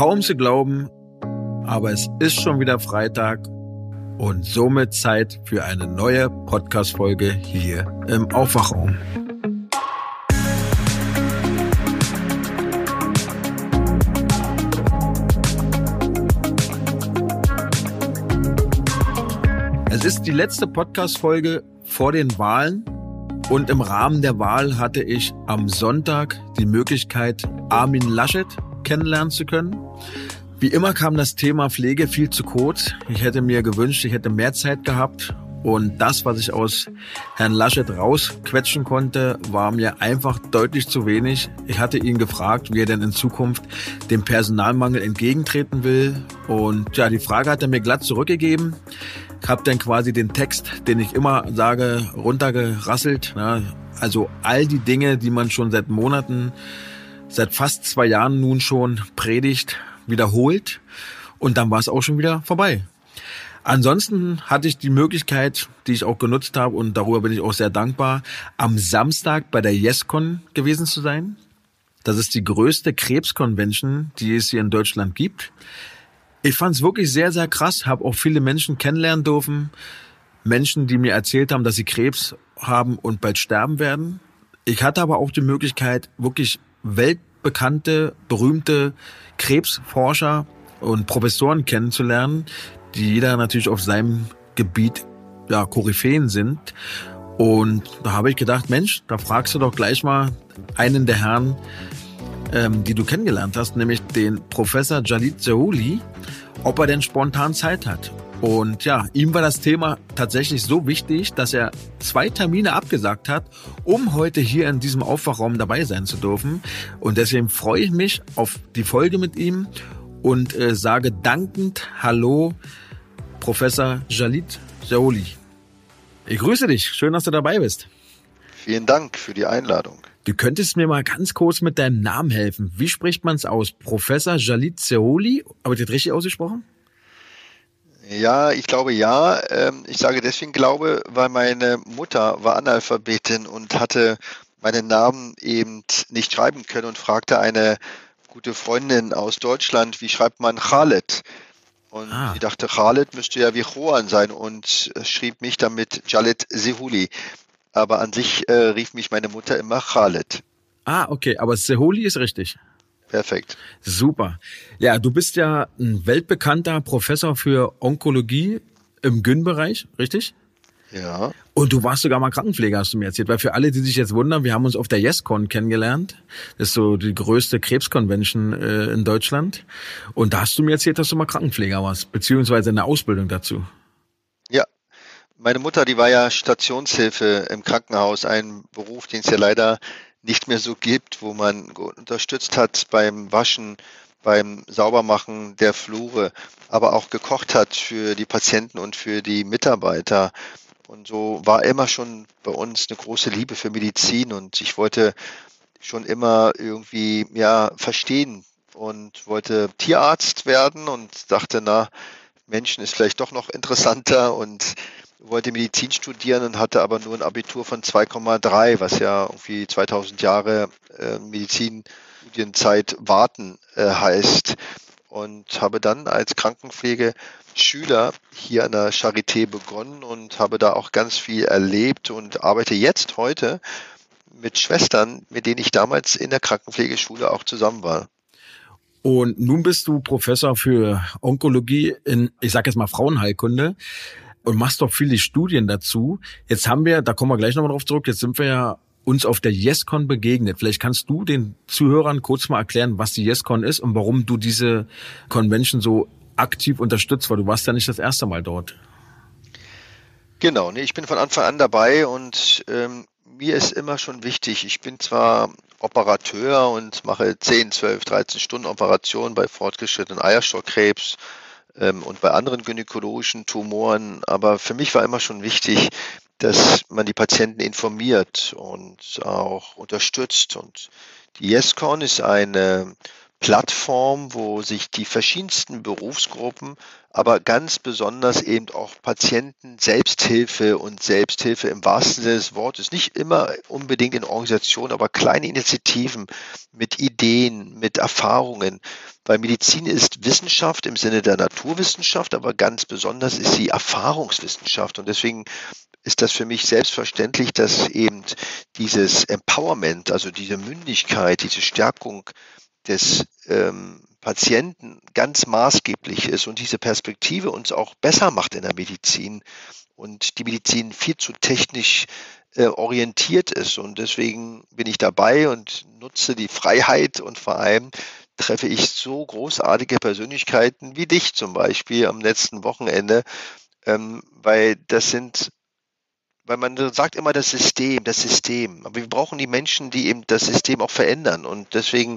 kaum zu glauben, aber es ist schon wieder Freitag und somit Zeit für eine neue Podcast-Folge hier im Aufwachraum. Es ist die letzte Podcast-Folge vor den Wahlen und im Rahmen der Wahl hatte ich am Sonntag die Möglichkeit, Armin Laschet kennenlernen zu können. Wie immer kam das Thema Pflege viel zu kurz. Ich hätte mir gewünscht, ich hätte mehr Zeit gehabt. Und das, was ich aus Herrn Laschet rausquetschen konnte, war mir einfach deutlich zu wenig. Ich hatte ihn gefragt, wie er denn in Zukunft dem Personalmangel entgegentreten will. Und ja, die Frage hat er mir glatt zurückgegeben. Ich habe dann quasi den Text, den ich immer sage, runtergerasselt. Also all die Dinge, die man schon seit Monaten seit fast zwei Jahren nun schon predigt, wiederholt und dann war es auch schon wieder vorbei. Ansonsten hatte ich die Möglichkeit, die ich auch genutzt habe und darüber bin ich auch sehr dankbar, am Samstag bei der YesCon gewesen zu sein. Das ist die größte Krebsconvention, die es hier in Deutschland gibt. Ich fand es wirklich sehr, sehr krass, habe auch viele Menschen kennenlernen dürfen. Menschen, die mir erzählt haben, dass sie Krebs haben und bald sterben werden. Ich hatte aber auch die Möglichkeit, wirklich weltbekannte, berühmte Krebsforscher und Professoren kennenzulernen, die jeder natürlich auf seinem Gebiet ja, Koryphäen sind. Und da habe ich gedacht, Mensch, da fragst du doch gleich mal einen der Herren, ähm, die du kennengelernt hast, nämlich den Professor Jalit Zehouli, ob er denn spontan Zeit hat. Und ja, ihm war das Thema tatsächlich so wichtig, dass er zwei Termine abgesagt hat, um heute hier in diesem Aufwachraum dabei sein zu dürfen. Und deswegen freue ich mich auf die Folge mit ihm und äh, sage dankend Hallo, Professor Jalit Jaoli. Ich grüße dich. Schön, dass du dabei bist. Vielen Dank für die Einladung. Du könntest mir mal ganz kurz mit deinem Namen helfen. Wie spricht man es aus? Professor Jalit Zeoli? Habe ich das richtig ausgesprochen? Ja, ich glaube ja. Ähm, ich sage deswegen glaube, weil meine Mutter war Analphabetin und hatte meinen Namen eben nicht schreiben können und fragte eine gute Freundin aus Deutschland, wie schreibt man Khaled? Und ah. ich dachte, Khaled müsste ja wie Juan sein und schrieb mich damit Jalet Sehuli. Aber an sich äh, rief mich meine Mutter immer Khaled. Ah, okay, aber Sehuli ist richtig. Perfekt. Super. Ja, du bist ja ein weltbekannter Professor für Onkologie im Gyn-Bereich, richtig? Ja. Und du warst sogar mal Krankenpfleger, hast du mir erzählt. Weil für alle, die sich jetzt wundern, wir haben uns auf der YesCon kennengelernt. Das ist so die größte Krebsconvention äh, in Deutschland. Und da hast du mir erzählt, dass du mal Krankenpfleger warst, beziehungsweise eine Ausbildung dazu. Ja. Meine Mutter, die war ja Stationshilfe im Krankenhaus, ein Beruf, den es ja leider nicht mehr so gibt, wo man unterstützt hat beim Waschen, beim Saubermachen der Flure, aber auch gekocht hat für die Patienten und für die Mitarbeiter. Und so war immer schon bei uns eine große Liebe für Medizin und ich wollte schon immer irgendwie ja verstehen und wollte Tierarzt werden und dachte, na, Menschen ist vielleicht doch noch interessanter und wollte Medizin studieren und hatte aber nur ein Abitur von 2,3, was ja irgendwie 2000 Jahre äh, Medizinstudienzeit warten äh, heißt. Und habe dann als Krankenpflegeschüler hier an der Charité begonnen und habe da auch ganz viel erlebt und arbeite jetzt heute mit Schwestern, mit denen ich damals in der Krankenpflegeschule auch zusammen war. Und nun bist du Professor für Onkologie in, ich sage jetzt mal Frauenheilkunde und machst doch viele Studien dazu. Jetzt haben wir, da kommen wir gleich nochmal drauf zurück, jetzt sind wir ja uns auf der YesCon begegnet. Vielleicht kannst du den Zuhörern kurz mal erklären, was die YesCon ist und warum du diese Convention so aktiv unterstützt, weil du warst ja nicht das erste Mal dort. Genau, nee, ich bin von Anfang an dabei und ähm, mir ist immer schon wichtig, ich bin zwar Operateur und mache 10, 12, 13 Stunden Operationen bei fortgeschrittenen Eierstockkrebs, ähm, und bei anderen gynäkologischen Tumoren. Aber für mich war immer schon wichtig, dass man die Patienten informiert und auch unterstützt. Und die YesCon ist eine Plattform, wo sich die verschiedensten Berufsgruppen aber ganz besonders eben auch Patienten Selbsthilfe und Selbsthilfe im wahrsten Sinne des Wortes. Nicht immer unbedingt in Organisationen, aber kleine Initiativen mit Ideen, mit Erfahrungen. Weil Medizin ist Wissenschaft im Sinne der Naturwissenschaft, aber ganz besonders ist sie Erfahrungswissenschaft. Und deswegen ist das für mich selbstverständlich, dass eben dieses Empowerment, also diese Mündigkeit, diese Stärkung des ähm, Patienten ganz maßgeblich ist und diese Perspektive uns auch besser macht in der Medizin und die Medizin viel zu technisch äh, orientiert ist. Und deswegen bin ich dabei und nutze die Freiheit und vor allem treffe ich so großartige Persönlichkeiten wie dich zum Beispiel am letzten Wochenende, ähm, weil das sind weil man sagt immer das System, das System. Aber wir brauchen die Menschen, die eben das System auch verändern. Und deswegen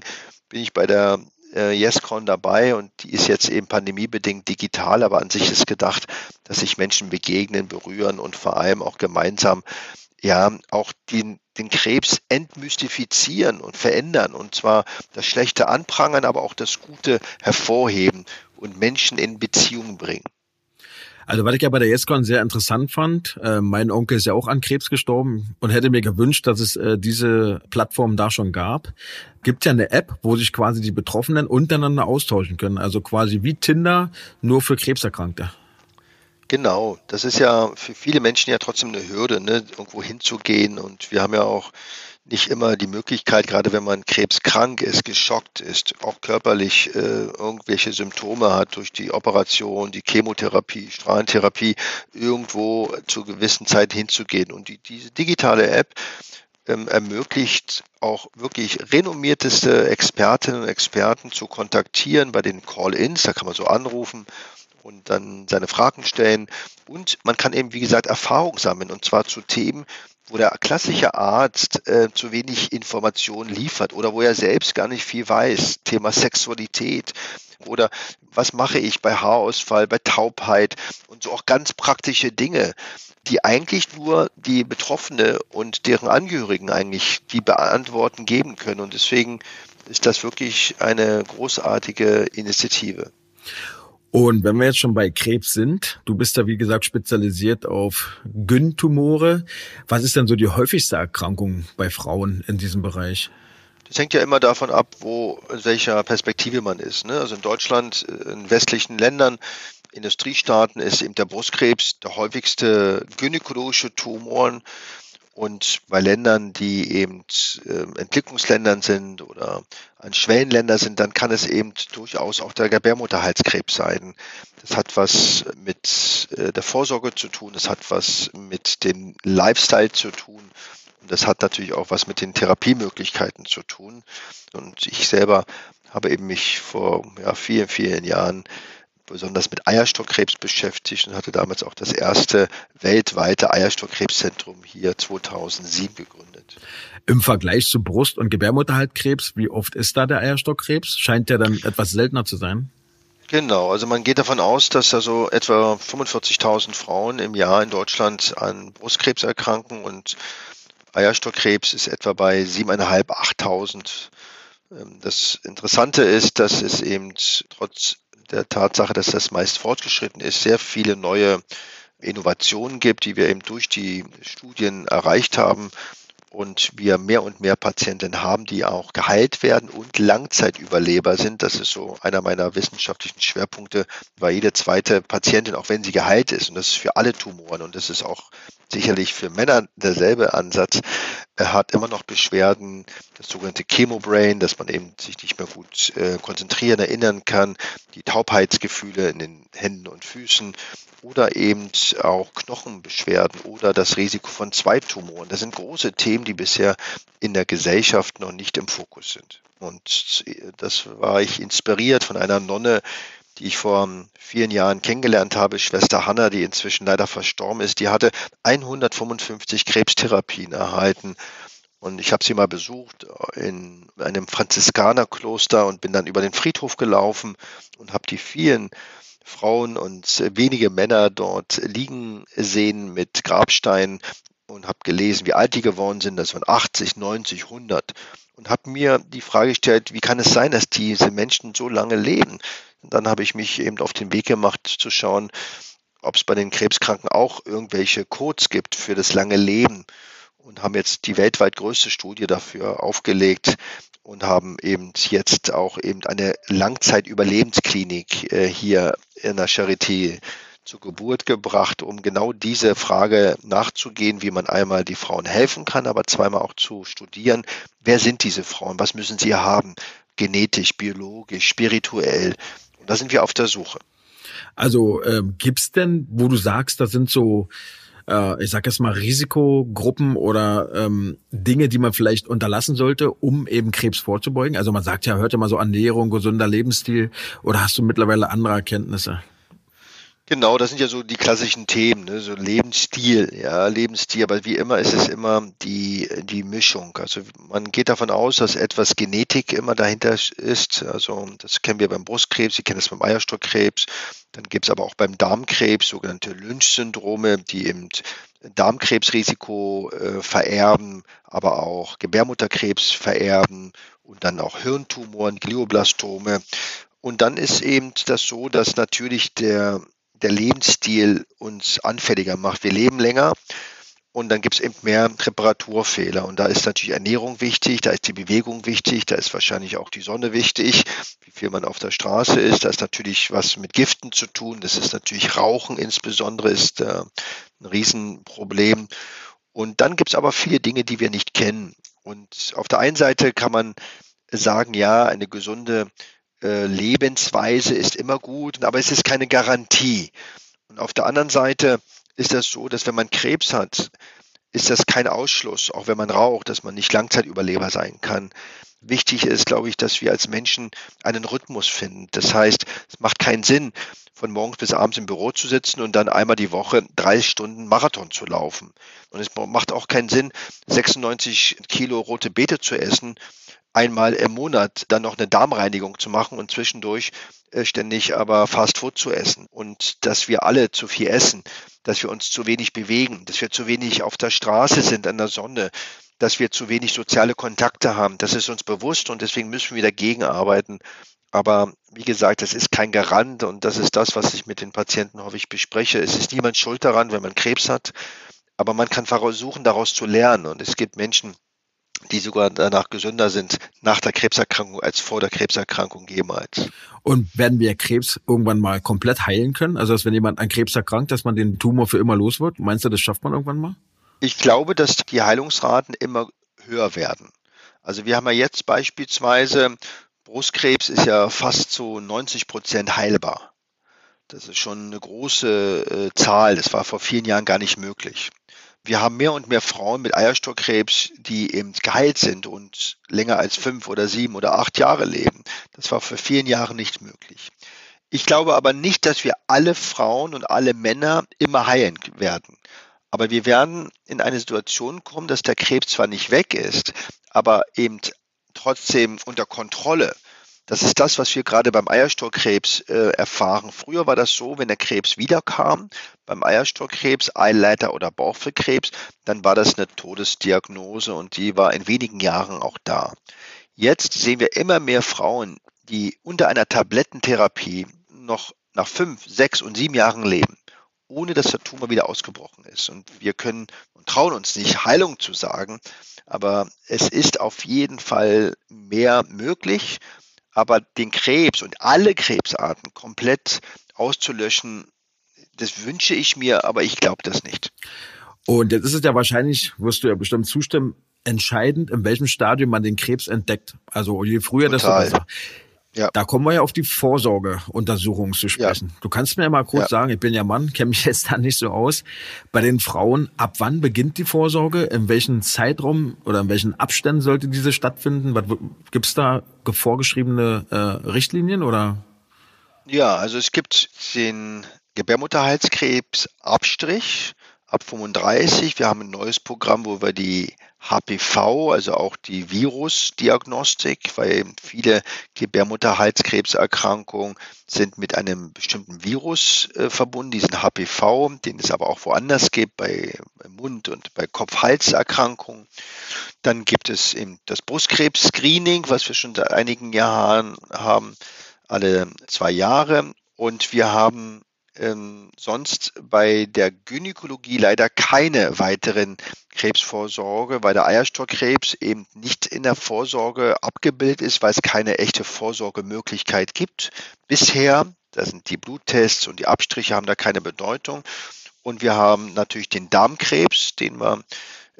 bin ich bei der äh, YesCon dabei und die ist jetzt eben pandemiebedingt digital, aber an sich ist gedacht, dass sich Menschen begegnen, berühren und vor allem auch gemeinsam ja auch den, den Krebs entmystifizieren und verändern und zwar das Schlechte anprangern, aber auch das Gute hervorheben und Menschen in Beziehung bringen. Also was ich ja bei der YesCon sehr interessant fand, äh, mein Onkel ist ja auch an Krebs gestorben und hätte mir gewünscht, dass es äh, diese Plattform da schon gab. Gibt ja eine App, wo sich quasi die Betroffenen untereinander austauschen können. Also quasi wie Tinder, nur für Krebserkrankte. Genau, das ist ja für viele Menschen ja trotzdem eine Hürde, ne, irgendwo hinzugehen. Und wir haben ja auch nicht immer die Möglichkeit, gerade wenn man krebskrank ist, geschockt ist, auch körperlich äh, irgendwelche Symptome hat durch die Operation, die Chemotherapie, Strahlentherapie, irgendwo zu gewissen Zeit hinzugehen. Und die, diese digitale App ähm, ermöglicht auch wirklich renommierteste Expertinnen und Experten zu kontaktieren bei den Call-ins. Da kann man so anrufen und dann seine Fragen stellen. Und man kann eben, wie gesagt, Erfahrung sammeln und zwar zu Themen, wo der klassische Arzt äh, zu wenig Informationen liefert oder wo er selbst gar nicht viel weiß. Thema Sexualität oder was mache ich bei Haarausfall, bei Taubheit und so auch ganz praktische Dinge, die eigentlich nur die Betroffene und deren Angehörigen eigentlich die Beantworten geben können. Und deswegen ist das wirklich eine großartige Initiative. Und wenn wir jetzt schon bei Krebs sind, du bist da wie gesagt spezialisiert auf Gyn-Tumore. Was ist denn so die häufigste Erkrankung bei Frauen in diesem Bereich? Das hängt ja immer davon ab, wo, in welcher Perspektive man ist. Ne? Also in Deutschland, in westlichen Ländern, Industriestaaten ist eben der Brustkrebs der häufigste gynäkologische Tumoren. Und bei Ländern, die eben äh, Entwicklungsländern sind oder ein Schwellenländer sind, dann kann es eben durchaus auch der Gebärmutterhalskrebs sein. Das hat was mit äh, der Vorsorge zu tun, das hat was mit dem Lifestyle zu tun und das hat natürlich auch was mit den Therapiemöglichkeiten zu tun. Und ich selber habe eben mich vor ja, vielen, vielen Jahren besonders mit Eierstockkrebs beschäftigt und hatte damals auch das erste weltweite Eierstockkrebszentrum hier 2007 gegründet. Im Vergleich zu Brust- und Gebärmutterhaltkrebs, wie oft ist da der Eierstockkrebs? Scheint der dann etwas seltener zu sein? Genau, also man geht davon aus, dass also etwa 45.000 Frauen im Jahr in Deutschland an Brustkrebs erkranken und Eierstockkrebs ist etwa bei 7.500, 8.000. Ähm, das Interessante ist, dass es eben trotz der Tatsache, dass das meist fortgeschritten ist, sehr viele neue Innovationen gibt, die wir eben durch die Studien erreicht haben und wir mehr und mehr Patienten haben, die auch geheilt werden und Langzeitüberleber sind. Das ist so einer meiner wissenschaftlichen Schwerpunkte, weil jede zweite Patientin, auch wenn sie geheilt ist, und das ist für alle Tumoren und das ist auch sicherlich für Männer derselbe Ansatz, er hat immer noch Beschwerden, das sogenannte Chemobrain, dass man eben sich nicht mehr gut äh, konzentrieren, erinnern kann, die Taubheitsgefühle in den Händen und Füßen oder eben auch Knochenbeschwerden oder das Risiko von Zweittumoren. Das sind große Themen, die bisher in der Gesellschaft noch nicht im Fokus sind. Und das war ich inspiriert von einer Nonne, die ich vor vielen Jahren kennengelernt habe, Schwester Hanna, die inzwischen leider verstorben ist, die hatte 155 Krebstherapien erhalten. Und ich habe sie mal besucht in einem Franziskanerkloster und bin dann über den Friedhof gelaufen und habe die vielen Frauen und wenige Männer dort liegen sehen mit Grabsteinen, und habe gelesen, wie alt die geworden sind, das waren 80, 90, 100 und habe mir die Frage gestellt, wie kann es sein, dass diese Menschen so lange leben? Und dann habe ich mich eben auf den Weg gemacht zu schauen, ob es bei den Krebskranken auch irgendwelche Codes gibt für das lange Leben. Und haben jetzt die weltweit größte Studie dafür aufgelegt und haben eben jetzt auch eben eine Langzeitüberlebensklinik äh, hier in der Charité zur Geburt gebracht, um genau diese Frage nachzugehen, wie man einmal die Frauen helfen kann, aber zweimal auch zu studieren, wer sind diese Frauen, was müssen sie haben, genetisch, biologisch, spirituell. Und da sind wir auf der Suche. Also ähm, gibt's denn, wo du sagst, das sind so äh, ich sag jetzt mal, Risikogruppen oder ähm, Dinge, die man vielleicht unterlassen sollte, um eben Krebs vorzubeugen? Also man sagt ja, hört ja mal so Ernährung, gesunder Lebensstil oder hast du mittlerweile andere Erkenntnisse? Genau, das sind ja so die klassischen Themen, ne? so Lebensstil, ja, Lebensstil, aber wie immer ist es immer die, die Mischung. Also man geht davon aus, dass etwas Genetik immer dahinter ist. Also das kennen wir beim Brustkrebs, Sie kennen das beim Eierstockkrebs. Dann gibt es aber auch beim Darmkrebs sogenannte Lynch-Syndrome, die eben Darmkrebsrisiko äh, vererben, aber auch Gebärmutterkrebs vererben und dann auch Hirntumoren, Glioblastome. Und dann ist eben das so, dass natürlich der der Lebensstil uns anfälliger macht. Wir leben länger und dann gibt es eben mehr Reparaturfehler. Und da ist natürlich Ernährung wichtig, da ist die Bewegung wichtig, da ist wahrscheinlich auch die Sonne wichtig, wie viel man auf der Straße ist. Da ist natürlich was mit Giften zu tun. Das ist natürlich Rauchen insbesondere ist äh, ein Riesenproblem. Und dann gibt es aber viele Dinge, die wir nicht kennen. Und auf der einen Seite kann man sagen, ja, eine gesunde äh, Lebensweise ist immer gut, aber es ist keine Garantie. Und auf der anderen Seite ist das so, dass wenn man Krebs hat, ist das kein Ausschluss, auch wenn man raucht, dass man nicht Langzeitüberleber sein kann. Wichtig ist, glaube ich, dass wir als Menschen einen Rhythmus finden. Das heißt, es macht keinen Sinn, von morgens bis abends im Büro zu sitzen und dann einmal die Woche drei Stunden Marathon zu laufen. Und es macht auch keinen Sinn, 96 Kilo rote Beete zu essen einmal im Monat dann noch eine Darmreinigung zu machen und zwischendurch äh, ständig aber Fast Food zu essen und dass wir alle zu viel essen, dass wir uns zu wenig bewegen, dass wir zu wenig auf der Straße sind an der Sonne, dass wir zu wenig soziale Kontakte haben. Das ist uns bewusst und deswegen müssen wir dagegen arbeiten. Aber wie gesagt, das ist kein Garant und das ist das, was ich mit den Patienten häufig bespreche. Es ist niemand schuld daran, wenn man Krebs hat, aber man kann versuchen, daraus zu lernen. Und es gibt Menschen, die sogar danach gesünder sind nach der Krebserkrankung als vor der Krebserkrankung jemals. Und werden wir Krebs irgendwann mal komplett heilen können? Also, dass wenn jemand an Krebs erkrankt, dass man den Tumor für immer los wird? Meinst du, das schafft man irgendwann mal? Ich glaube, dass die Heilungsraten immer höher werden. Also wir haben ja jetzt beispielsweise, Brustkrebs ist ja fast zu 90 Prozent heilbar. Das ist schon eine große äh, Zahl. Das war vor vielen Jahren gar nicht möglich wir haben mehr und mehr Frauen mit Eierstockkrebs, die eben geheilt sind und länger als fünf oder sieben oder acht Jahre leben. Das war vor vielen Jahren nicht möglich. Ich glaube aber nicht, dass wir alle Frauen und alle Männer immer heilen werden. Aber wir werden in eine Situation kommen, dass der Krebs zwar nicht weg ist, aber eben trotzdem unter Kontrolle das ist das, was wir gerade beim Eierstockkrebs äh, erfahren. Früher war das so, wenn der Krebs wiederkam, beim Eierstockkrebs, Eileiter oder Bauchfellkrebs, dann war das eine Todesdiagnose und die war in wenigen Jahren auch da. Jetzt sehen wir immer mehr Frauen, die unter einer Tablettentherapie noch nach fünf, sechs und sieben Jahren leben, ohne dass der Tumor wieder ausgebrochen ist. Und wir können und trauen uns nicht, Heilung zu sagen, aber es ist auf jeden Fall mehr möglich aber den Krebs und alle Krebsarten komplett auszulöschen, das wünsche ich mir, aber ich glaube das nicht. Und jetzt ist es ja wahrscheinlich, wirst du ja bestimmt zustimmen, entscheidend, in welchem Stadium man den Krebs entdeckt. Also je früher, Total. desto besser. Ja. Da kommen wir ja auf die Vorsorgeuntersuchung zu sprechen. Ja. Du kannst mir ja mal kurz ja. sagen, ich bin ja Mann, kenne mich jetzt da nicht so aus. Bei den Frauen, ab wann beginnt die Vorsorge? In welchem Zeitraum oder in welchen Abständen sollte diese stattfinden? Was, gibt's da vorgeschriebene äh, Richtlinien oder? Ja, also es gibt den Gebärmutterhalskrebs Abstrich ab 35. Wir haben ein neues Programm, wo wir die HPV, also auch die Virusdiagnostik, weil viele Gebärmutterhalskrebserkrankungen sind mit einem bestimmten Virus äh, verbunden, diesen HPV, den es aber auch woanders gibt, bei Mund- und bei Kopf-Hals-Erkrankungen. Dann gibt es eben das Brustkrebs-Screening, was wir schon seit einigen Jahren haben, alle zwei Jahre. Und wir haben ähm, sonst bei der Gynäkologie leider keine weiteren Krebsvorsorge, weil der Eierstockkrebs eben nicht in der Vorsorge abgebildet ist, weil es keine echte Vorsorgemöglichkeit gibt. Bisher, da sind die Bluttests und die Abstriche haben da keine Bedeutung. Und wir haben natürlich den Darmkrebs, den wir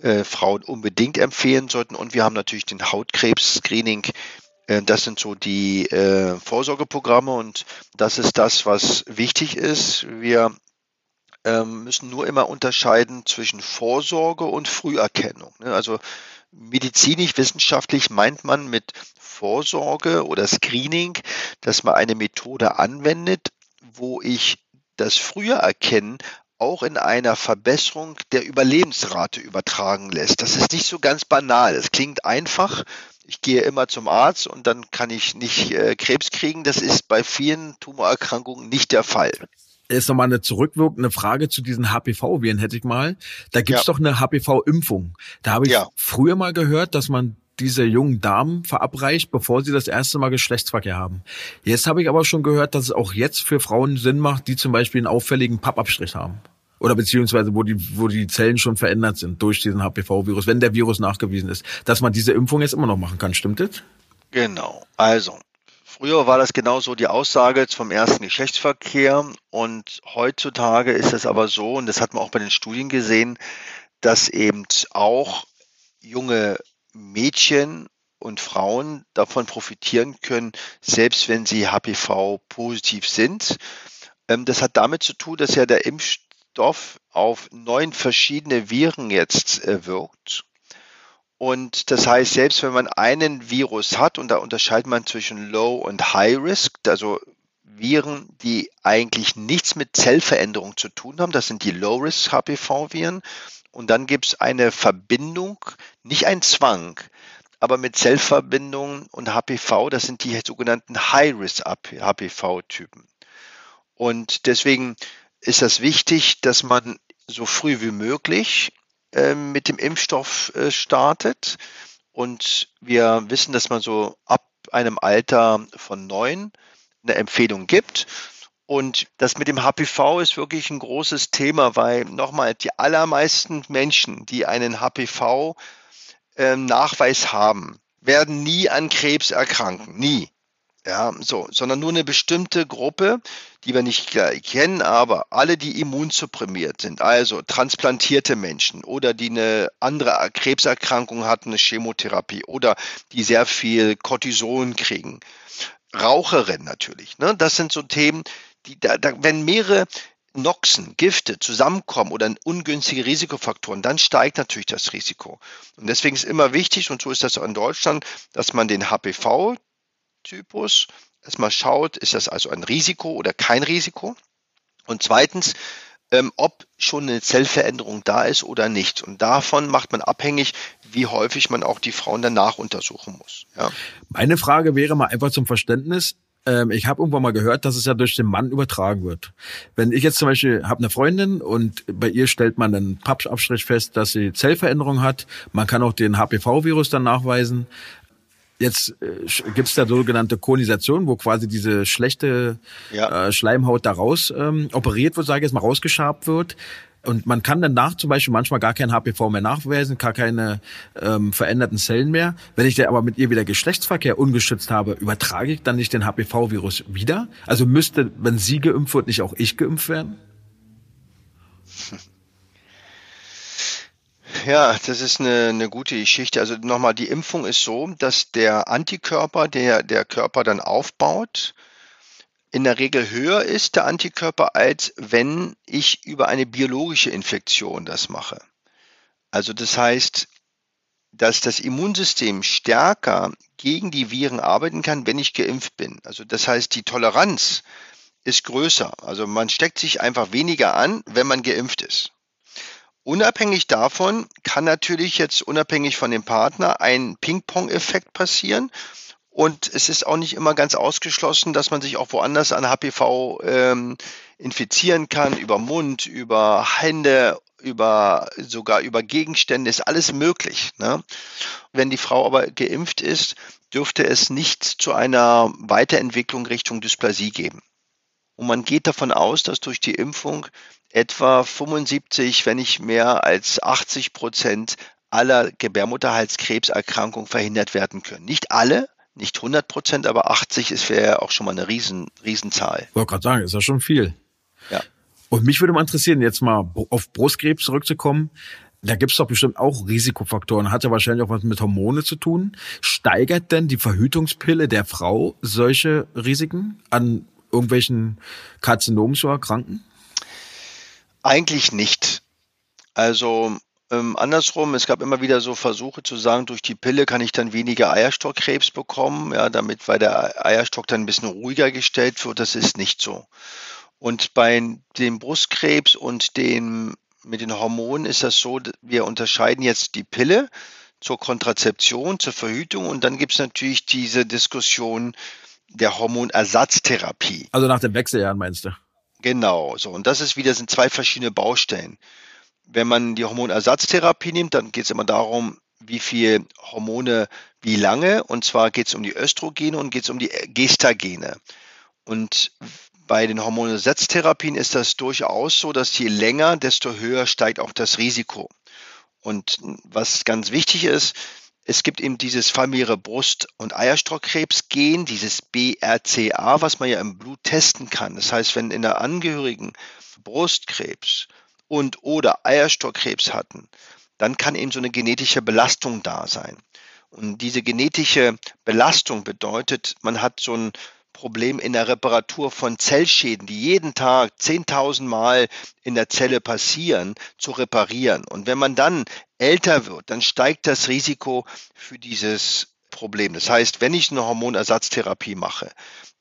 äh, Frauen unbedingt empfehlen sollten. Und wir haben natürlich den Hautkrebs-Screening, das sind so die äh, Vorsorgeprogramme und das ist das, was wichtig ist. Wir ähm, müssen nur immer unterscheiden zwischen Vorsorge und Früherkennung. Ne? Also medizinisch, wissenschaftlich meint man mit Vorsorge oder Screening, dass man eine Methode anwendet, wo ich das Frühererkennen auch in einer Verbesserung der Überlebensrate übertragen lässt. Das ist nicht so ganz banal. Es klingt einfach, ich gehe immer zum Arzt und dann kann ich nicht äh, Krebs kriegen. Das ist bei vielen Tumorerkrankungen nicht der Fall. Jetzt nochmal eine zurückwirkende Frage zu diesen HPV-Viren hätte ich mal. Da gibt's ja. doch eine HPV-Impfung. Da habe ich ja. früher mal gehört, dass man diese jungen Damen verabreicht, bevor sie das erste Mal Geschlechtsverkehr haben. Jetzt habe ich aber schon gehört, dass es auch jetzt für Frauen Sinn macht, die zum Beispiel einen auffälligen Pappabstrich haben oder beziehungsweise wo die, wo die Zellen schon verändert sind durch diesen HPV-Virus, wenn der Virus nachgewiesen ist, dass man diese Impfung jetzt immer noch machen kann. Stimmt das? Genau. Also, Früher war das genauso die Aussage vom ersten Geschlechtsverkehr und heutzutage ist es aber so, und das hat man auch bei den Studien gesehen, dass eben auch junge Mädchen und Frauen davon profitieren können, selbst wenn sie HPV positiv sind. Ähm, das hat damit zu tun, dass ja der Impfstoff Stoff auf neun verschiedene Viren jetzt äh, wirkt. Und das heißt, selbst wenn man einen Virus hat, und da unterscheidet man zwischen Low und High Risk, also Viren, die eigentlich nichts mit Zellveränderung zu tun haben, das sind die Low Risk HPV-Viren. Und dann gibt es eine Verbindung, nicht ein Zwang, aber mit Zellverbindungen und HPV, das sind die sogenannten High Risk HPV-Typen. Und deswegen ist das wichtig, dass man so früh wie möglich äh, mit dem Impfstoff äh, startet. Und wir wissen, dass man so ab einem Alter von neun eine Empfehlung gibt. Und das mit dem HPV ist wirklich ein großes Thema, weil nochmal die allermeisten Menschen, die einen HPV-Nachweis ähm, haben, werden nie an Krebs erkranken. Nie. Ja, so, sondern nur eine bestimmte Gruppe, die wir nicht kennen, aber alle, die immunsupprimiert sind, also transplantierte Menschen oder die eine andere Krebserkrankung hatten, eine Chemotherapie oder die sehr viel Cortison kriegen. Raucherin natürlich. Ne? Das sind so Themen, die da, da wenn mehrere Noxen, Gifte zusammenkommen oder ungünstige Risikofaktoren, dann steigt natürlich das Risiko. Und deswegen ist immer wichtig, und so ist das auch in Deutschland, dass man den HPV Typus erstmal schaut, ist das also ein Risiko oder kein Risiko? Und zweitens, ähm, ob schon eine Zellveränderung da ist oder nicht. Und davon macht man abhängig, wie häufig man auch die Frauen danach untersuchen muss. Ja. Meine Frage wäre mal einfach zum Verständnis. Ähm, ich habe irgendwann mal gehört, dass es ja durch den Mann übertragen wird. Wenn ich jetzt zum Beispiel habe eine Freundin und bei ihr stellt man einen Pappabstrich fest, dass sie Zellveränderung hat, man kann auch den HPV-Virus dann nachweisen. Jetzt äh, gibt es da sogenannte Konisation, wo quasi diese schlechte ja. äh, Schleimhaut daraus ähm, operiert wird, sage ich jetzt mal, rausgeschabt wird. Und man kann danach zum Beispiel manchmal gar kein HPV mehr nachweisen, gar keine ähm, veränderten Zellen mehr. Wenn ich da aber mit ihr wieder Geschlechtsverkehr ungeschützt habe, übertrage ich dann nicht den HPV-Virus wieder? Also müsste, wenn sie geimpft wird, nicht auch ich geimpft werden? Ja, das ist eine, eine gute Geschichte. Also nochmal, die Impfung ist so, dass der Antikörper, der der Körper dann aufbaut, in der Regel höher ist, der Antikörper, als wenn ich über eine biologische Infektion das mache. Also das heißt, dass das Immunsystem stärker gegen die Viren arbeiten kann, wenn ich geimpft bin. Also das heißt, die Toleranz ist größer. Also man steckt sich einfach weniger an, wenn man geimpft ist. Unabhängig davon kann natürlich jetzt unabhängig von dem Partner ein Ping-Pong-Effekt passieren. Und es ist auch nicht immer ganz ausgeschlossen, dass man sich auch woanders an HPV ähm, infizieren kann, über Mund, über Hände, über sogar über Gegenstände, ist alles möglich. Ne? Wenn die Frau aber geimpft ist, dürfte es nicht zu einer Weiterentwicklung Richtung Dysplasie geben. Und man geht davon aus, dass durch die Impfung etwa 75, wenn nicht mehr als 80 Prozent aller Gebärmutterhalskrebserkrankungen verhindert werden können. Nicht alle, nicht 100 Prozent, aber 80 ist wäre auch schon mal eine riesen, Riesenzahl. Ich wollte gerade sagen, ist ja schon viel. Ja. Und mich würde mal interessieren, jetzt mal auf Brustkrebs zurückzukommen. Da gibt es doch bestimmt auch Risikofaktoren. Hat ja wahrscheinlich auch was mit Hormone zu tun. Steigert denn die Verhütungspille der Frau solche Risiken an irgendwelchen Karzinomen zu erkranken? Eigentlich nicht. Also ähm, andersrum, es gab immer wieder so Versuche zu sagen, durch die Pille kann ich dann weniger Eierstockkrebs bekommen, ja, damit, weil der Eierstock dann ein bisschen ruhiger gestellt wird. Das ist nicht so. Und bei dem Brustkrebs und den, mit den Hormonen ist das so, wir unterscheiden jetzt die Pille zur Kontrazeption, zur Verhütung und dann gibt es natürlich diese Diskussion der Hormonersatztherapie. Also nach den Wechseljahren meinst du? Genau, so. Und das ist wieder, sind zwei verschiedene Baustellen. Wenn man die Hormonersatztherapie nimmt, dann geht es immer darum, wie viel Hormone, wie lange. Und zwar geht es um die Östrogene und geht es um die Gestagene. Und bei den Hormonersatztherapien ist das durchaus so, dass je länger, desto höher steigt auch das Risiko. Und was ganz wichtig ist, es gibt eben dieses familiäre Brust- und Eierstockkrebsgen, dieses BRCA, was man ja im Blut testen kann. Das heißt, wenn in der Angehörigen Brustkrebs und oder Eierstockkrebs hatten, dann kann eben so eine genetische Belastung da sein. Und diese genetische Belastung bedeutet, man hat so ein Problem in der Reparatur von Zellschäden, die jeden Tag 10.000 Mal in der Zelle passieren, zu reparieren. Und wenn man dann älter wird, dann steigt das Risiko für dieses Problem. Das heißt, wenn ich eine Hormonersatztherapie mache,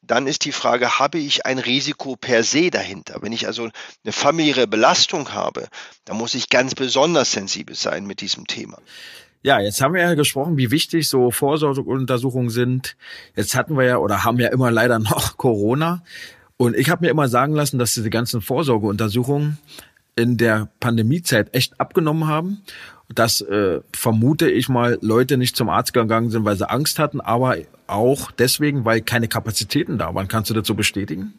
dann ist die Frage, habe ich ein Risiko per se dahinter? Wenn ich also eine familiäre Belastung habe, dann muss ich ganz besonders sensibel sein mit diesem Thema. Ja, jetzt haben wir ja gesprochen, wie wichtig so Vorsorgeuntersuchungen sind. Jetzt hatten wir ja oder haben ja immer leider noch Corona. Und ich habe mir immer sagen lassen, dass diese ganzen Vorsorgeuntersuchungen in der Pandemiezeit echt abgenommen haben. Dass äh, vermute ich mal Leute nicht zum Arzt gegangen sind, weil sie Angst hatten, aber auch deswegen, weil keine Kapazitäten da waren. Kannst du so bestätigen?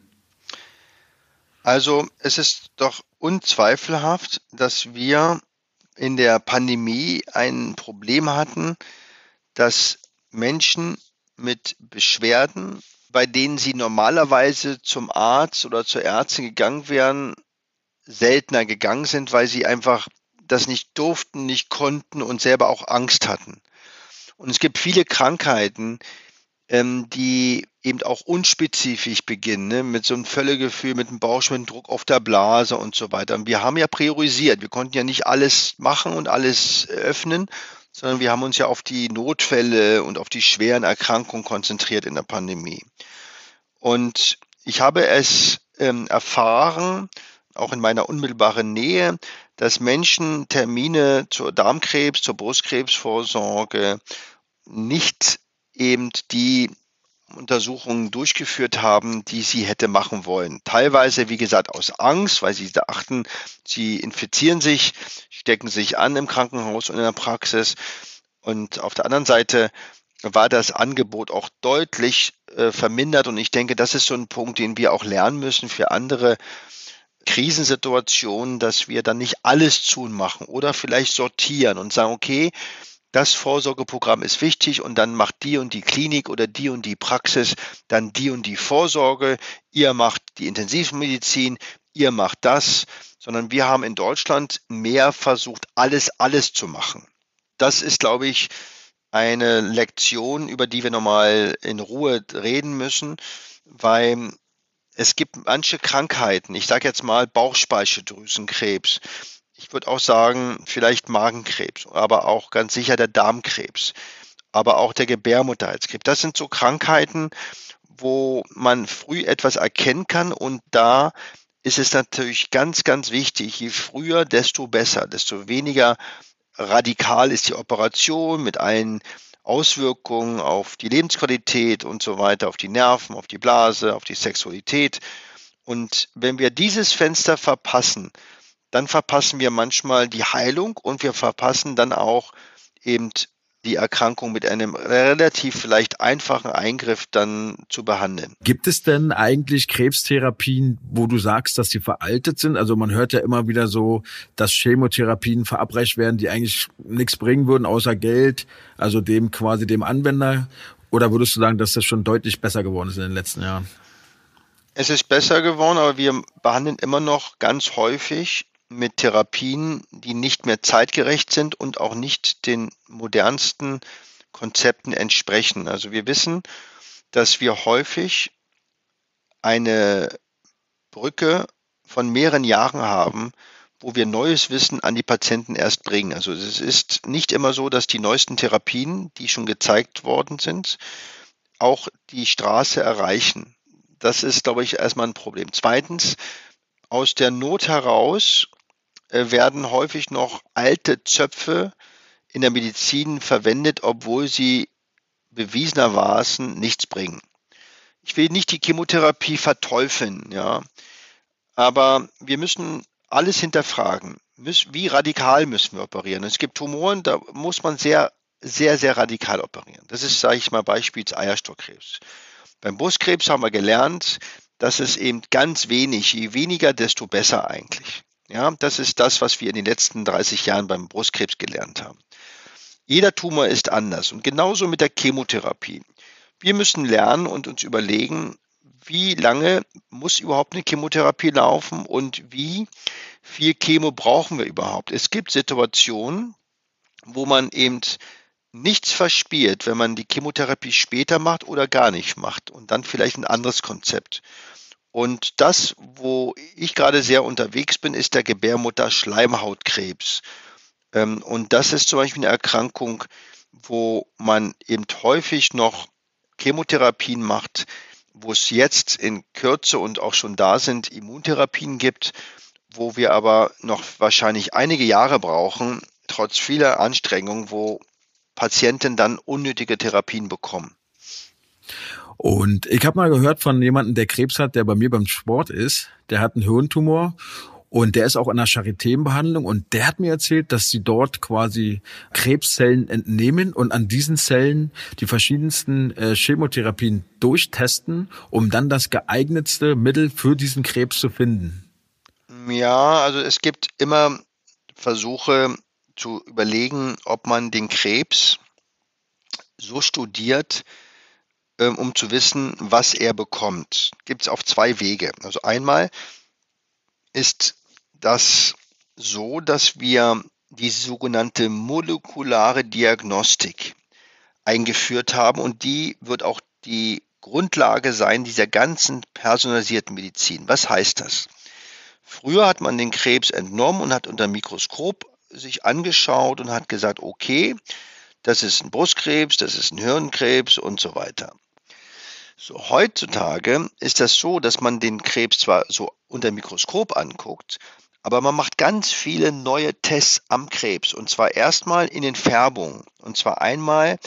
Also es ist doch unzweifelhaft, dass wir in der Pandemie ein Problem hatten, dass Menschen mit Beschwerden, bei denen sie normalerweise zum Arzt oder zur Ärztin gegangen wären, seltener gegangen sind, weil sie einfach das nicht durften, nicht konnten und selber auch Angst hatten. Und es gibt viele Krankheiten, ähm, die eben auch unspezifisch beginnen, ne? mit so einem Völlegefühl, mit einem Bauchschwinddruck auf der Blase und so weiter. Und wir haben ja priorisiert. Wir konnten ja nicht alles machen und alles öffnen, sondern wir haben uns ja auf die Notfälle und auf die schweren Erkrankungen konzentriert in der Pandemie. Und ich habe es ähm, erfahren, auch in meiner unmittelbaren Nähe, dass Menschen Termine zur Darmkrebs, zur Brustkrebsvorsorge nicht eben die Untersuchungen durchgeführt haben, die sie hätte machen wollen. Teilweise, wie gesagt, aus Angst, weil sie dachten, sie infizieren sich, stecken sich an im Krankenhaus und in der Praxis. Und auf der anderen Seite war das Angebot auch deutlich äh, vermindert. Und ich denke, das ist so ein Punkt, den wir auch lernen müssen für andere Krisensituationen, dass wir dann nicht alles tun machen oder vielleicht sortieren und sagen, okay, das Vorsorgeprogramm ist wichtig und dann macht die und die Klinik oder die und die Praxis dann die und die Vorsorge. Ihr macht die Intensivmedizin, ihr macht das, sondern wir haben in Deutschland mehr versucht, alles, alles zu machen. Das ist, glaube ich, eine Lektion, über die wir nochmal in Ruhe reden müssen, weil es gibt manche Krankheiten, ich sage jetzt mal Bauchspeicheldrüsenkrebs, ich würde auch sagen, vielleicht Magenkrebs, aber auch ganz sicher der Darmkrebs, aber auch der Gebärmutterhalskrebs. Das sind so Krankheiten, wo man früh etwas erkennen kann und da ist es natürlich ganz, ganz wichtig, je früher, desto besser, desto weniger radikal ist die Operation mit allen Auswirkungen auf die Lebensqualität und so weiter, auf die Nerven, auf die Blase, auf die Sexualität. Und wenn wir dieses Fenster verpassen, dann verpassen wir manchmal die Heilung und wir verpassen dann auch eben die Erkrankung mit einem relativ vielleicht einfachen Eingriff dann zu behandeln. Gibt es denn eigentlich Krebstherapien, wo du sagst, dass sie veraltet sind? Also man hört ja immer wieder so, dass Chemotherapien verabreicht werden, die eigentlich nichts bringen würden, außer Geld, also dem quasi dem Anwender. Oder würdest du sagen, dass das schon deutlich besser geworden ist in den letzten Jahren? Es ist besser geworden, aber wir behandeln immer noch ganz häufig mit Therapien, die nicht mehr zeitgerecht sind und auch nicht den modernsten Konzepten entsprechen. Also wir wissen, dass wir häufig eine Brücke von mehreren Jahren haben, wo wir neues Wissen an die Patienten erst bringen. Also es ist nicht immer so, dass die neuesten Therapien, die schon gezeigt worden sind, auch die Straße erreichen. Das ist, glaube ich, erstmal ein Problem. Zweitens, aus der Not heraus werden häufig noch alte Zöpfe in der Medizin verwendet, obwohl sie bewiesenermaßen nichts bringen. Ich will nicht die Chemotherapie verteufeln, ja, aber wir müssen alles hinterfragen. Wie radikal müssen wir operieren? Es gibt Tumoren, da muss man sehr, sehr, sehr radikal operieren. Das ist, sage ich mal, beispielsweise Eierstockkrebs. Beim Brustkrebs haben wir gelernt, dass es eben ganz wenig, je weniger, desto besser eigentlich. Ja, das ist das, was wir in den letzten 30 Jahren beim Brustkrebs gelernt haben. Jeder Tumor ist anders und genauso mit der Chemotherapie. Wir müssen lernen und uns überlegen, wie lange muss überhaupt eine Chemotherapie laufen und wie viel Chemo brauchen wir überhaupt. Es gibt Situationen, wo man eben nichts verspielt, wenn man die Chemotherapie später macht oder gar nicht macht und dann vielleicht ein anderes Konzept. Und das, wo ich gerade sehr unterwegs bin, ist der Gebärmutter-Schleimhautkrebs. Ähm, und das ist zum Beispiel eine Erkrankung, wo man eben häufig noch Chemotherapien macht, wo es jetzt in Kürze und auch schon da sind Immuntherapien gibt, wo wir aber noch wahrscheinlich einige Jahre brauchen, trotz vieler Anstrengungen, wo Patienten dann unnötige Therapien bekommen. Und ich habe mal gehört von jemandem, der Krebs hat, der bei mir beim Sport ist. Der hat einen Hirntumor und der ist auch in der Charité-Behandlung und der hat mir erzählt, dass sie dort quasi Krebszellen entnehmen und an diesen Zellen die verschiedensten äh, Chemotherapien durchtesten, um dann das geeignetste Mittel für diesen Krebs zu finden. Ja, also es gibt immer Versuche zu überlegen, ob man den Krebs so studiert, um zu wissen, was er bekommt. Gibt es auf zwei Wege. Also einmal ist das so, dass wir die sogenannte molekulare Diagnostik eingeführt haben und die wird auch die Grundlage sein dieser ganzen personalisierten Medizin. Was heißt das? Früher hat man den Krebs entnommen und hat unter Mikroskop sich angeschaut und hat gesagt, okay, das ist ein Brustkrebs, das ist ein Hirnkrebs und so weiter. So, heutzutage ist das so, dass man den Krebs zwar so unter Mikroskop anguckt, aber man macht ganz viele neue Tests am Krebs. Und zwar erstmal in den Färbungen. Und zwar einmal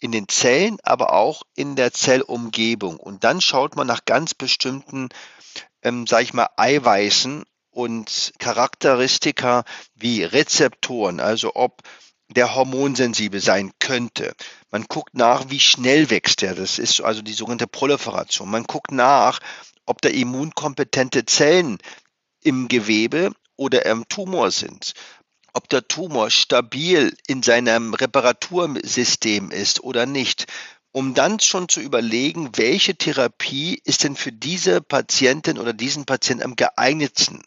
in den Zellen, aber auch in der Zellumgebung. Und dann schaut man nach ganz bestimmten, ähm, sage ich mal, Eiweißen und Charakteristika wie Rezeptoren, also ob der hormonsensibel sein könnte. Man guckt nach, wie schnell wächst er. Das ist also die sogenannte Proliferation. Man guckt nach, ob da immunkompetente Zellen im Gewebe oder im Tumor sind. Ob der Tumor stabil in seinem Reparatursystem ist oder nicht. Um dann schon zu überlegen, welche Therapie ist denn für diese Patientin oder diesen Patienten am geeignetsten.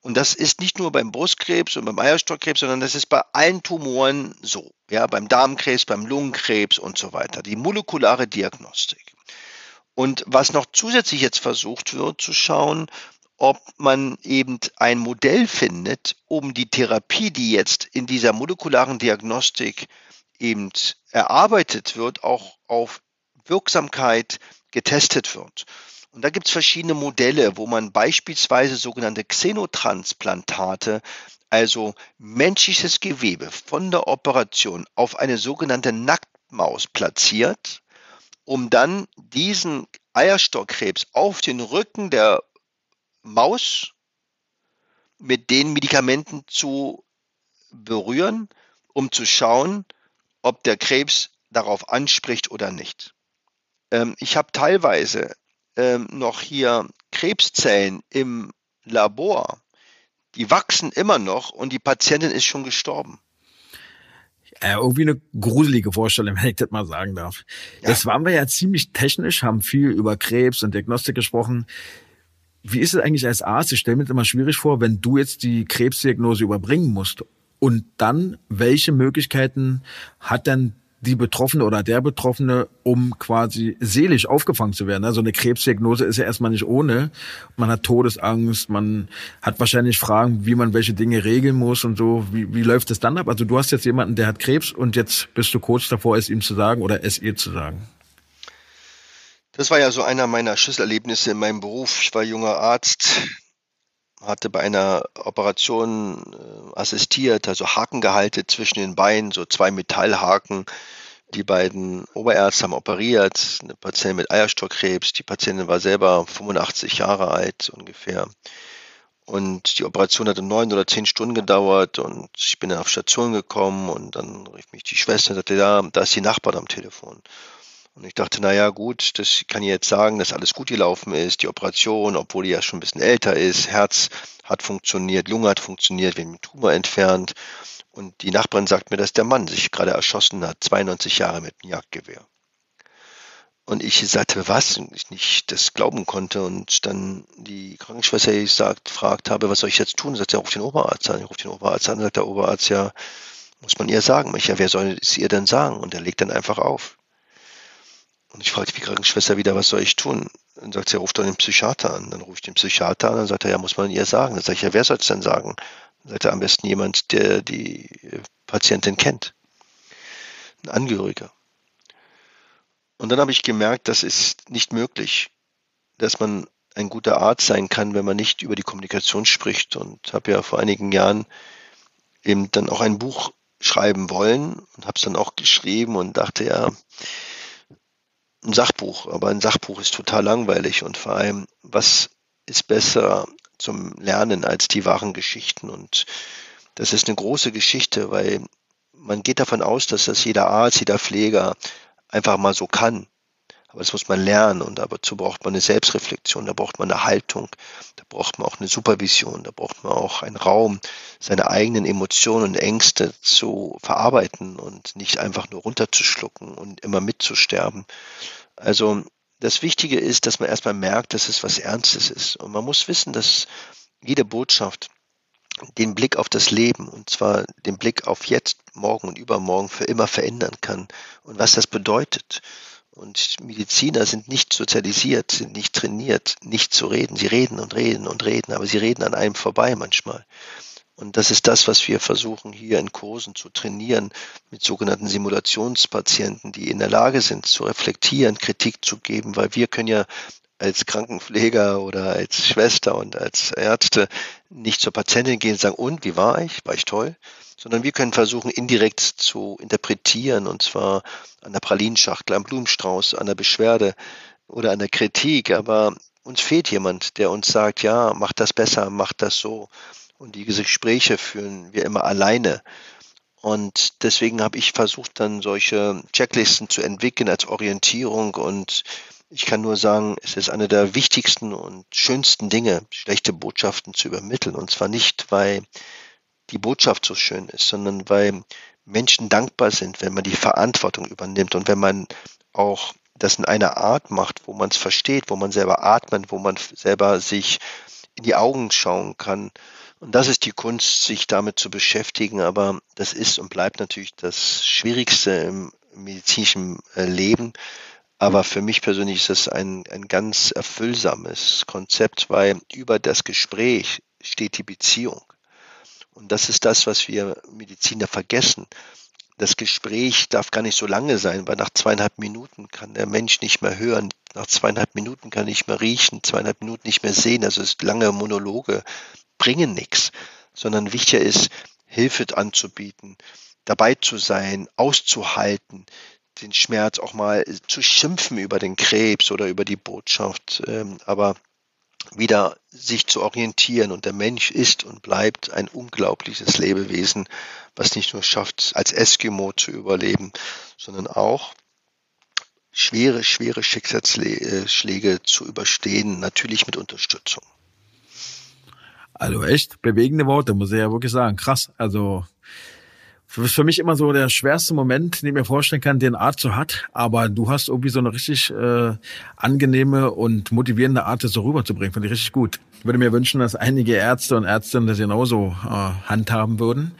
Und das ist nicht nur beim Brustkrebs und beim Eierstockkrebs, sondern das ist bei allen Tumoren so. Ja, beim Darmkrebs, beim Lungenkrebs und so weiter. Die molekulare Diagnostik. Und was noch zusätzlich jetzt versucht wird, zu schauen, ob man eben ein Modell findet, um die Therapie, die jetzt in dieser molekularen Diagnostik eben erarbeitet wird, auch auf Wirksamkeit getestet wird. Und da gibt es verschiedene Modelle, wo man beispielsweise sogenannte Xenotransplantate, also menschliches Gewebe von der Operation auf eine sogenannte Nacktmaus platziert, um dann diesen Eierstockkrebs auf den Rücken der Maus mit den Medikamenten zu berühren, um zu schauen, ob der Krebs darauf anspricht oder nicht. Ähm, ich habe teilweise ähm, noch hier Krebszellen im Labor, die wachsen immer noch und die Patientin ist schon gestorben. Äh, irgendwie eine gruselige Vorstellung, wenn ich das mal sagen darf. Ja. Jetzt waren wir ja ziemlich technisch, haben viel über Krebs und Diagnostik gesprochen. Wie ist es eigentlich als Arzt? Ich stelle mir das immer schwierig vor, wenn du jetzt die Krebsdiagnose überbringen musst. Und dann, welche Möglichkeiten hat dann die Betroffene oder der Betroffene, um quasi seelisch aufgefangen zu werden. Also eine Krebsdiagnose ist ja erstmal nicht ohne. Man hat Todesangst, man hat wahrscheinlich Fragen, wie man welche Dinge regeln muss und so. Wie, wie läuft es dann ab? Also du hast jetzt jemanden, der hat Krebs und jetzt bist du kurz davor, es ihm zu sagen oder es ihr zu sagen. Das war ja so einer meiner Schlüsselerlebnisse in meinem Beruf. Ich war junger Arzt, hatte bei einer Operation äh, assistiert, also Haken gehalten zwischen den Beinen, so zwei Metallhaken. Die beiden Oberärzte haben operiert, eine Patientin mit Eierstockkrebs. Die Patientin war selber 85 Jahre alt ungefähr. Und die Operation hatte neun oder zehn Stunden gedauert und ich bin dann auf Station gekommen und dann rief mich die Schwester und sagte, ja, da ist die Nachbarin am Telefon. Und ich dachte, naja, gut, das kann ich jetzt sagen, dass alles gut gelaufen ist, die Operation, obwohl die ja schon ein bisschen älter ist, Herz hat funktioniert, Lunge hat funktioniert, wir haben den Tumor entfernt. Und die Nachbarin sagt mir, dass der Mann sich gerade erschossen hat, 92 Jahre mit einem Jagdgewehr. Und ich sagte, was? Und ich nicht das glauben konnte. Und dann die Krankenschwester die sagt, fragt habe, was soll ich jetzt tun? Sagt, ja, ruf den Oberarzt an. Ich ruf den Oberarzt an, sagt der Oberarzt, ja, muss man ihr sagen. Ich, ja, wer soll es ihr denn sagen? Und er legt dann einfach auf. Und ich fragte die Krankenschwester wieder, was soll ich tun? Dann sagt sie, ruft doch den Psychiater an. Dann rufe ich den Psychiater an, dann sagt er, ja, muss man ihr sagen. Dann sage ich, ja, wer soll es denn sagen? Dann sagt er, am besten jemand, der die Patientin kennt. Ein Angehöriger. Und dann habe ich gemerkt, das ist nicht möglich, dass man ein guter Arzt sein kann, wenn man nicht über die Kommunikation spricht. Und habe ja vor einigen Jahren eben dann auch ein Buch schreiben wollen und habe es dann auch geschrieben und dachte, ja, ein Sachbuch, aber ein Sachbuch ist total langweilig und vor allem, was ist besser zum Lernen als die wahren Geschichten? Und das ist eine große Geschichte, weil man geht davon aus, dass das jeder Arzt, jeder Pfleger einfach mal so kann. Aber das muss man lernen und dazu braucht man eine Selbstreflexion, da braucht man eine Haltung, da braucht man auch eine Supervision, da braucht man auch einen Raum, seine eigenen Emotionen und Ängste zu verarbeiten und nicht einfach nur runterzuschlucken und immer mitzusterben. Also das Wichtige ist, dass man erstmal merkt, dass es was Ernstes ist. Und man muss wissen, dass jede Botschaft den Blick auf das Leben und zwar den Blick auf jetzt, morgen und übermorgen für immer verändern kann und was das bedeutet. Und Mediziner sind nicht sozialisiert, sind nicht trainiert, nicht zu reden. Sie reden und reden und reden, aber sie reden an einem vorbei manchmal. Und das ist das, was wir versuchen hier in Kursen zu trainieren mit sogenannten Simulationspatienten, die in der Lage sind zu reflektieren, Kritik zu geben, weil wir können ja als Krankenpfleger oder als Schwester und als Ärzte nicht zur Patientin gehen und sagen, und wie war ich? War ich toll? sondern wir können versuchen, indirekt zu interpretieren, und zwar an der Pralinschachtel, am Blumenstrauß, an der Beschwerde oder an der Kritik. Aber uns fehlt jemand, der uns sagt, ja, mach das besser, mach das so. Und diese Gespräche führen wir immer alleine. Und deswegen habe ich versucht, dann solche Checklisten zu entwickeln als Orientierung. Und ich kann nur sagen, es ist eine der wichtigsten und schönsten Dinge, schlechte Botschaften zu übermitteln. Und zwar nicht, weil die Botschaft so schön ist, sondern weil Menschen dankbar sind, wenn man die Verantwortung übernimmt und wenn man auch das in einer Art macht, wo man es versteht, wo man selber atmet, wo man selber sich in die Augen schauen kann. Und das ist die Kunst, sich damit zu beschäftigen. Aber das ist und bleibt natürlich das Schwierigste im medizinischen äh, Leben. Aber für mich persönlich ist es ein, ein ganz erfüllsames Konzept, weil über das Gespräch steht die Beziehung. Und das ist das, was wir Mediziner vergessen, das Gespräch darf gar nicht so lange sein, weil nach zweieinhalb Minuten kann der Mensch nicht mehr hören, nach zweieinhalb Minuten kann er nicht mehr riechen, zweieinhalb Minuten nicht mehr sehen. Also es lange Monologe bringen nichts, sondern wichtiger ist, Hilfe anzubieten, dabei zu sein, auszuhalten, den Schmerz auch mal zu schimpfen über den Krebs oder über die Botschaft, ähm, aber wieder sich zu orientieren. Und der Mensch ist und bleibt ein unglaubliches Lebewesen, was nicht nur schafft, als Eskimo zu überleben, sondern auch schwere, schwere Schicksalsschläge zu überstehen, natürlich mit Unterstützung. Also echt bewegende Worte, muss ich ja wirklich sagen. Krass. Also ist für mich immer so der schwerste Moment, den ich mir vorstellen kann, den Arzt so hat. Aber du hast irgendwie so eine richtig äh, angenehme und motivierende Art, das so rüberzubringen. Finde ich richtig gut. Ich würde mir wünschen, dass einige Ärzte und Ärztinnen das genauso äh, handhaben würden.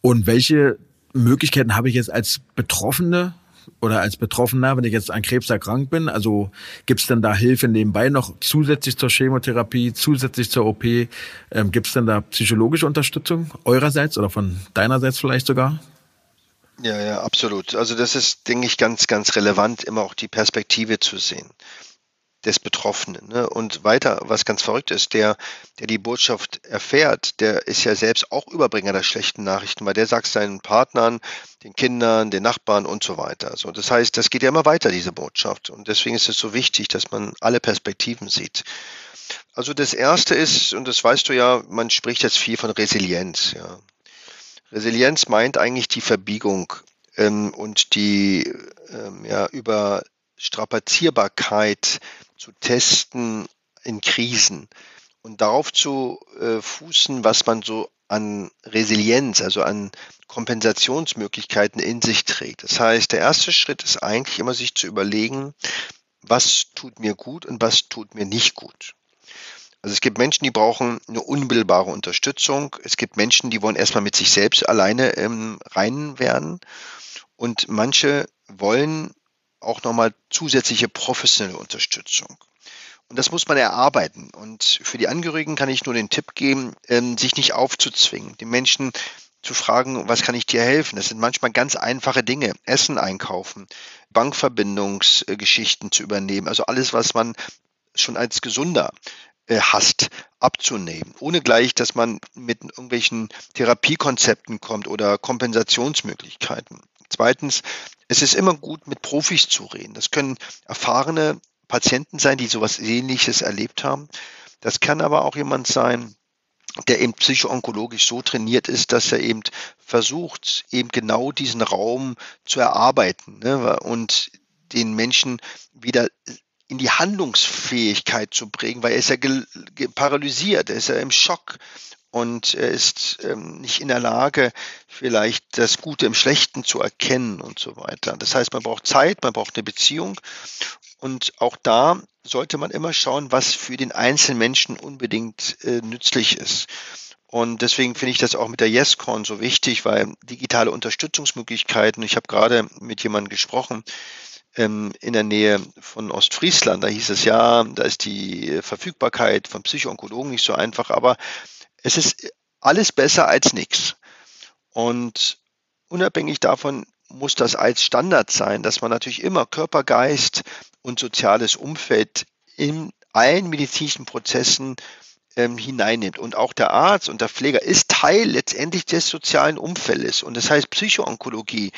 Und welche Möglichkeiten habe ich jetzt als Betroffene oder als Betroffener, wenn ich jetzt an Krebs erkrankt bin? Also gibt es denn da Hilfe nebenbei noch zusätzlich zur Chemotherapie, zusätzlich zur OP? Ähm, gibt es denn da psychologische Unterstützung eurerseits oder von deinerseits vielleicht sogar? Ja, ja, absolut. Also das ist, denke ich, ganz, ganz relevant, immer auch die Perspektive zu sehen des Betroffenen. Ne? Und weiter, was ganz verrückt ist, der, der die Botschaft erfährt, der ist ja selbst auch Überbringer der schlechten Nachrichten, weil der sagt seinen Partnern, den Kindern, den Nachbarn und so weiter. So, das heißt, das geht ja immer weiter, diese Botschaft. Und deswegen ist es so wichtig, dass man alle Perspektiven sieht. Also das erste ist, und das weißt du ja, man spricht jetzt viel von Resilienz. Ja. Resilienz meint eigentlich die Verbiegung ähm, und die ähm, ja, über Strapazierbarkeit zu testen in Krisen und darauf zu äh, fußen, was man so an Resilienz, also an Kompensationsmöglichkeiten in sich trägt. Das heißt, der erste Schritt ist eigentlich immer sich zu überlegen, was tut mir gut und was tut mir nicht gut. Also es gibt Menschen, die brauchen eine unmittelbare Unterstützung. Es gibt Menschen, die wollen erstmal mit sich selbst alleine im Reinen werden. Und manche wollen auch nochmal zusätzliche professionelle Unterstützung. Und das muss man erarbeiten. Und für die Angehörigen kann ich nur den Tipp geben, ähm, sich nicht aufzuzwingen, den Menschen zu fragen, was kann ich dir helfen? Das sind manchmal ganz einfache Dinge. Essen einkaufen, Bankverbindungsgeschichten zu übernehmen. Also alles, was man schon als gesunder äh, hasst, abzunehmen, ohne gleich, dass man mit irgendwelchen Therapiekonzepten kommt oder Kompensationsmöglichkeiten. Zweitens, es ist immer gut, mit Profis zu reden. Das können erfahrene Patienten sein, die sowas ähnliches erlebt haben. Das kann aber auch jemand sein, der eben psychoonkologisch so trainiert ist, dass er eben versucht, eben genau diesen Raum zu erarbeiten ne, und den Menschen wieder in die Handlungsfähigkeit zu bringen, weil er ist ja paralysiert, er ist ja im Schock und er ist ähm, nicht in der Lage, vielleicht das Gute im Schlechten zu erkennen und so weiter. Das heißt, man braucht Zeit, man braucht eine Beziehung und auch da sollte man immer schauen, was für den einzelnen Menschen unbedingt äh, nützlich ist. Und deswegen finde ich das auch mit der YesCon so wichtig, weil digitale Unterstützungsmöglichkeiten, ich habe gerade mit jemandem gesprochen, ähm, in der Nähe von Ostfriesland, da hieß es ja, da ist die Verfügbarkeit von Psychoonkologen nicht so einfach, aber es ist alles besser als nichts. Und unabhängig davon muss das als Standard sein, dass man natürlich immer Körper, Geist und soziales Umfeld in allen medizinischen Prozessen ähm, hineinnimmt. Und auch der Arzt und der Pfleger ist Teil letztendlich des sozialen Umfeldes. Und das heißt, Psychoonkologie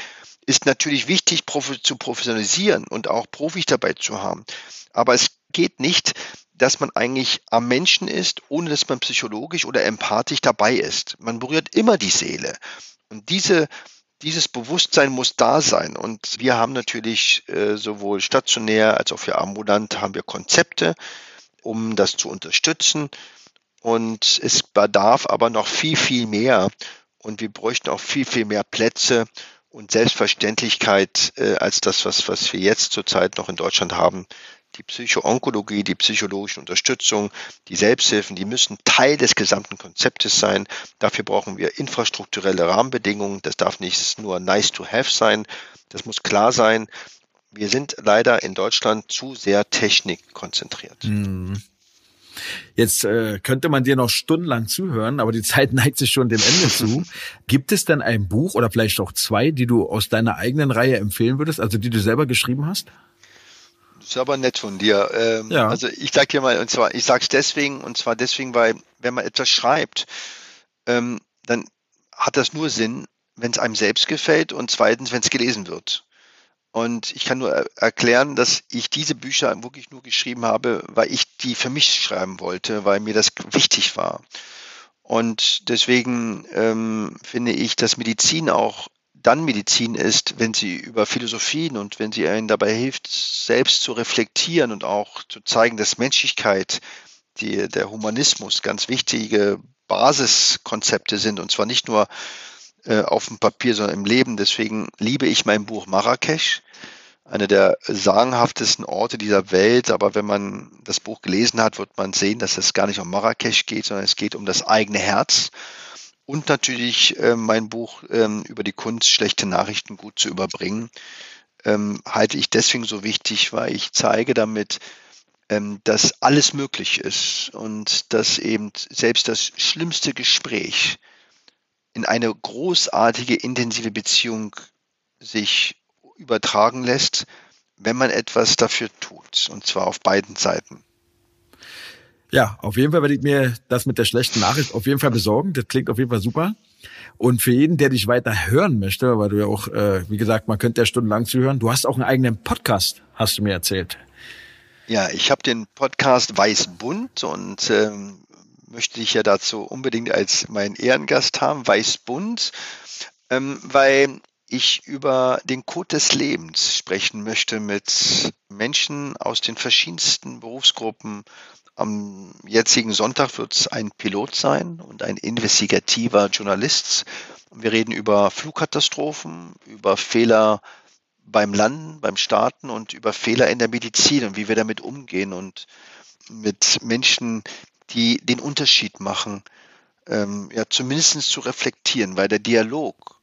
ist natürlich wichtig zu professionalisieren und auch Profis dabei zu haben. Aber es geht nicht, dass man eigentlich am Menschen ist, ohne dass man psychologisch oder empathisch dabei ist. Man berührt immer die Seele. Und diese, dieses Bewusstsein muss da sein. Und wir haben natürlich äh, sowohl stationär als auch für ambulant haben wir Konzepte, um das zu unterstützen. Und es bedarf aber noch viel, viel mehr. Und wir bräuchten auch viel, viel mehr Plätze und Selbstverständlichkeit äh, als das, was, was wir jetzt zurzeit noch in Deutschland haben die Psychoonkologie, die psychologische Unterstützung, die Selbsthilfen, die müssen Teil des gesamten Konzeptes sein. Dafür brauchen wir infrastrukturelle Rahmenbedingungen. Das darf nicht nur nice to have sein. Das muss klar sein. Wir sind leider in Deutschland zu sehr technikkonzentriert. Hm. Jetzt äh, könnte man dir noch stundenlang zuhören, aber die Zeit neigt sich schon dem Ende zu. Gibt es denn ein Buch oder vielleicht auch zwei, die du aus deiner eigenen Reihe empfehlen würdest, also die du selber geschrieben hast? Das ist aber nett von dir. Ähm, ja. Also ich sag dir mal, und zwar, ich sag's deswegen, und zwar deswegen, weil wenn man etwas schreibt, ähm, dann hat das nur Sinn, wenn es einem selbst gefällt und zweitens, wenn es gelesen wird. Und ich kann nur erklären, dass ich diese Bücher wirklich nur geschrieben habe, weil ich die für mich schreiben wollte, weil mir das wichtig war. Und deswegen ähm, finde ich, dass Medizin auch dann Medizin ist, wenn sie über Philosophien und wenn sie einen dabei hilft, selbst zu reflektieren und auch zu zeigen, dass Menschlichkeit, die, der Humanismus ganz wichtige Basiskonzepte sind und zwar nicht nur äh, auf dem Papier, sondern im Leben. Deswegen liebe ich mein Buch Marrakesch, einer der sagenhaftesten Orte dieser Welt. Aber wenn man das Buch gelesen hat, wird man sehen, dass es gar nicht um Marrakesch geht, sondern es geht um das eigene Herz. Und natürlich äh, mein Buch ähm, über die Kunst, schlechte Nachrichten gut zu überbringen, ähm, halte ich deswegen so wichtig, weil ich zeige damit, ähm, dass alles möglich ist und dass eben selbst das schlimmste Gespräch in eine großartige, intensive Beziehung sich übertragen lässt, wenn man etwas dafür tut, und zwar auf beiden Seiten. Ja, auf jeden Fall werde ich mir das mit der schlechten Nachricht auf jeden Fall besorgen. Das klingt auf jeden Fall super. Und für jeden, der dich weiter hören möchte, weil du ja auch, äh, wie gesagt, man könnte ja stundenlang zuhören, du hast auch einen eigenen Podcast, hast du mir erzählt. Ja, ich habe den Podcast Weißbunt und ähm, möchte ich ja dazu unbedingt als meinen Ehrengast haben, Weißbunt, ähm, weil ich über den Code des Lebens sprechen möchte mit Menschen aus den verschiedensten Berufsgruppen. Am jetzigen Sonntag wird es ein Pilot sein und ein investigativer Journalist. Wir reden über Flugkatastrophen, über Fehler beim Landen, beim Starten und über Fehler in der Medizin und wie wir damit umgehen und mit Menschen, die den Unterschied machen, ähm, ja zumindest zu reflektieren, weil der Dialog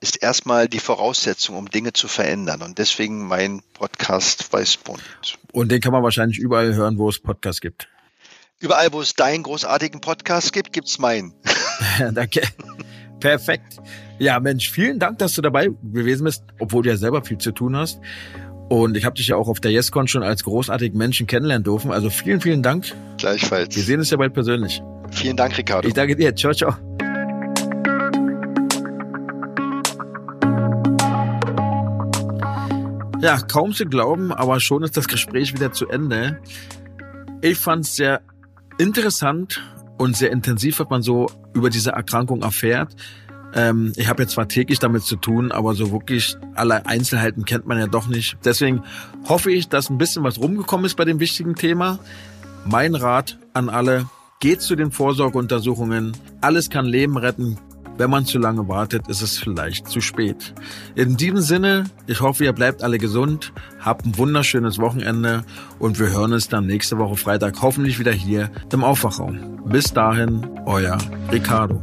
ist erstmal die Voraussetzung, um Dinge zu verändern. Und deswegen mein Podcast Weißbund. Und den kann man wahrscheinlich überall hören, wo es Podcasts gibt. Überall, wo es deinen großartigen Podcast gibt, gibt's meinen. Danke. Perfekt. Ja, Mensch, vielen Dank, dass du dabei gewesen bist, obwohl du ja selber viel zu tun hast. Und ich habe dich ja auch auf der YesCon schon als großartigen Menschen kennenlernen dürfen. Also vielen, vielen Dank. Gleichfalls. Wir sehen uns ja bald persönlich. Vielen Dank, Ricardo. Ich danke dir. Ciao, ciao. Ja, kaum zu glauben, aber schon ist das Gespräch wieder zu Ende. Ich fand es sehr interessant und sehr intensiv, was man so über diese Erkrankung erfährt. Ähm, ich habe jetzt zwar täglich damit zu tun, aber so wirklich alle Einzelheiten kennt man ja doch nicht. Deswegen hoffe ich, dass ein bisschen was rumgekommen ist bei dem wichtigen Thema. Mein Rat an alle, geht zu den Vorsorgeuntersuchungen. Alles kann Leben retten. Wenn man zu lange wartet, ist es vielleicht zu spät. In diesem Sinne, ich hoffe, ihr bleibt alle gesund, habt ein wunderschönes Wochenende und wir hören uns dann nächste Woche Freitag hoffentlich wieder hier im Aufwachraum. Bis dahin, euer Ricardo.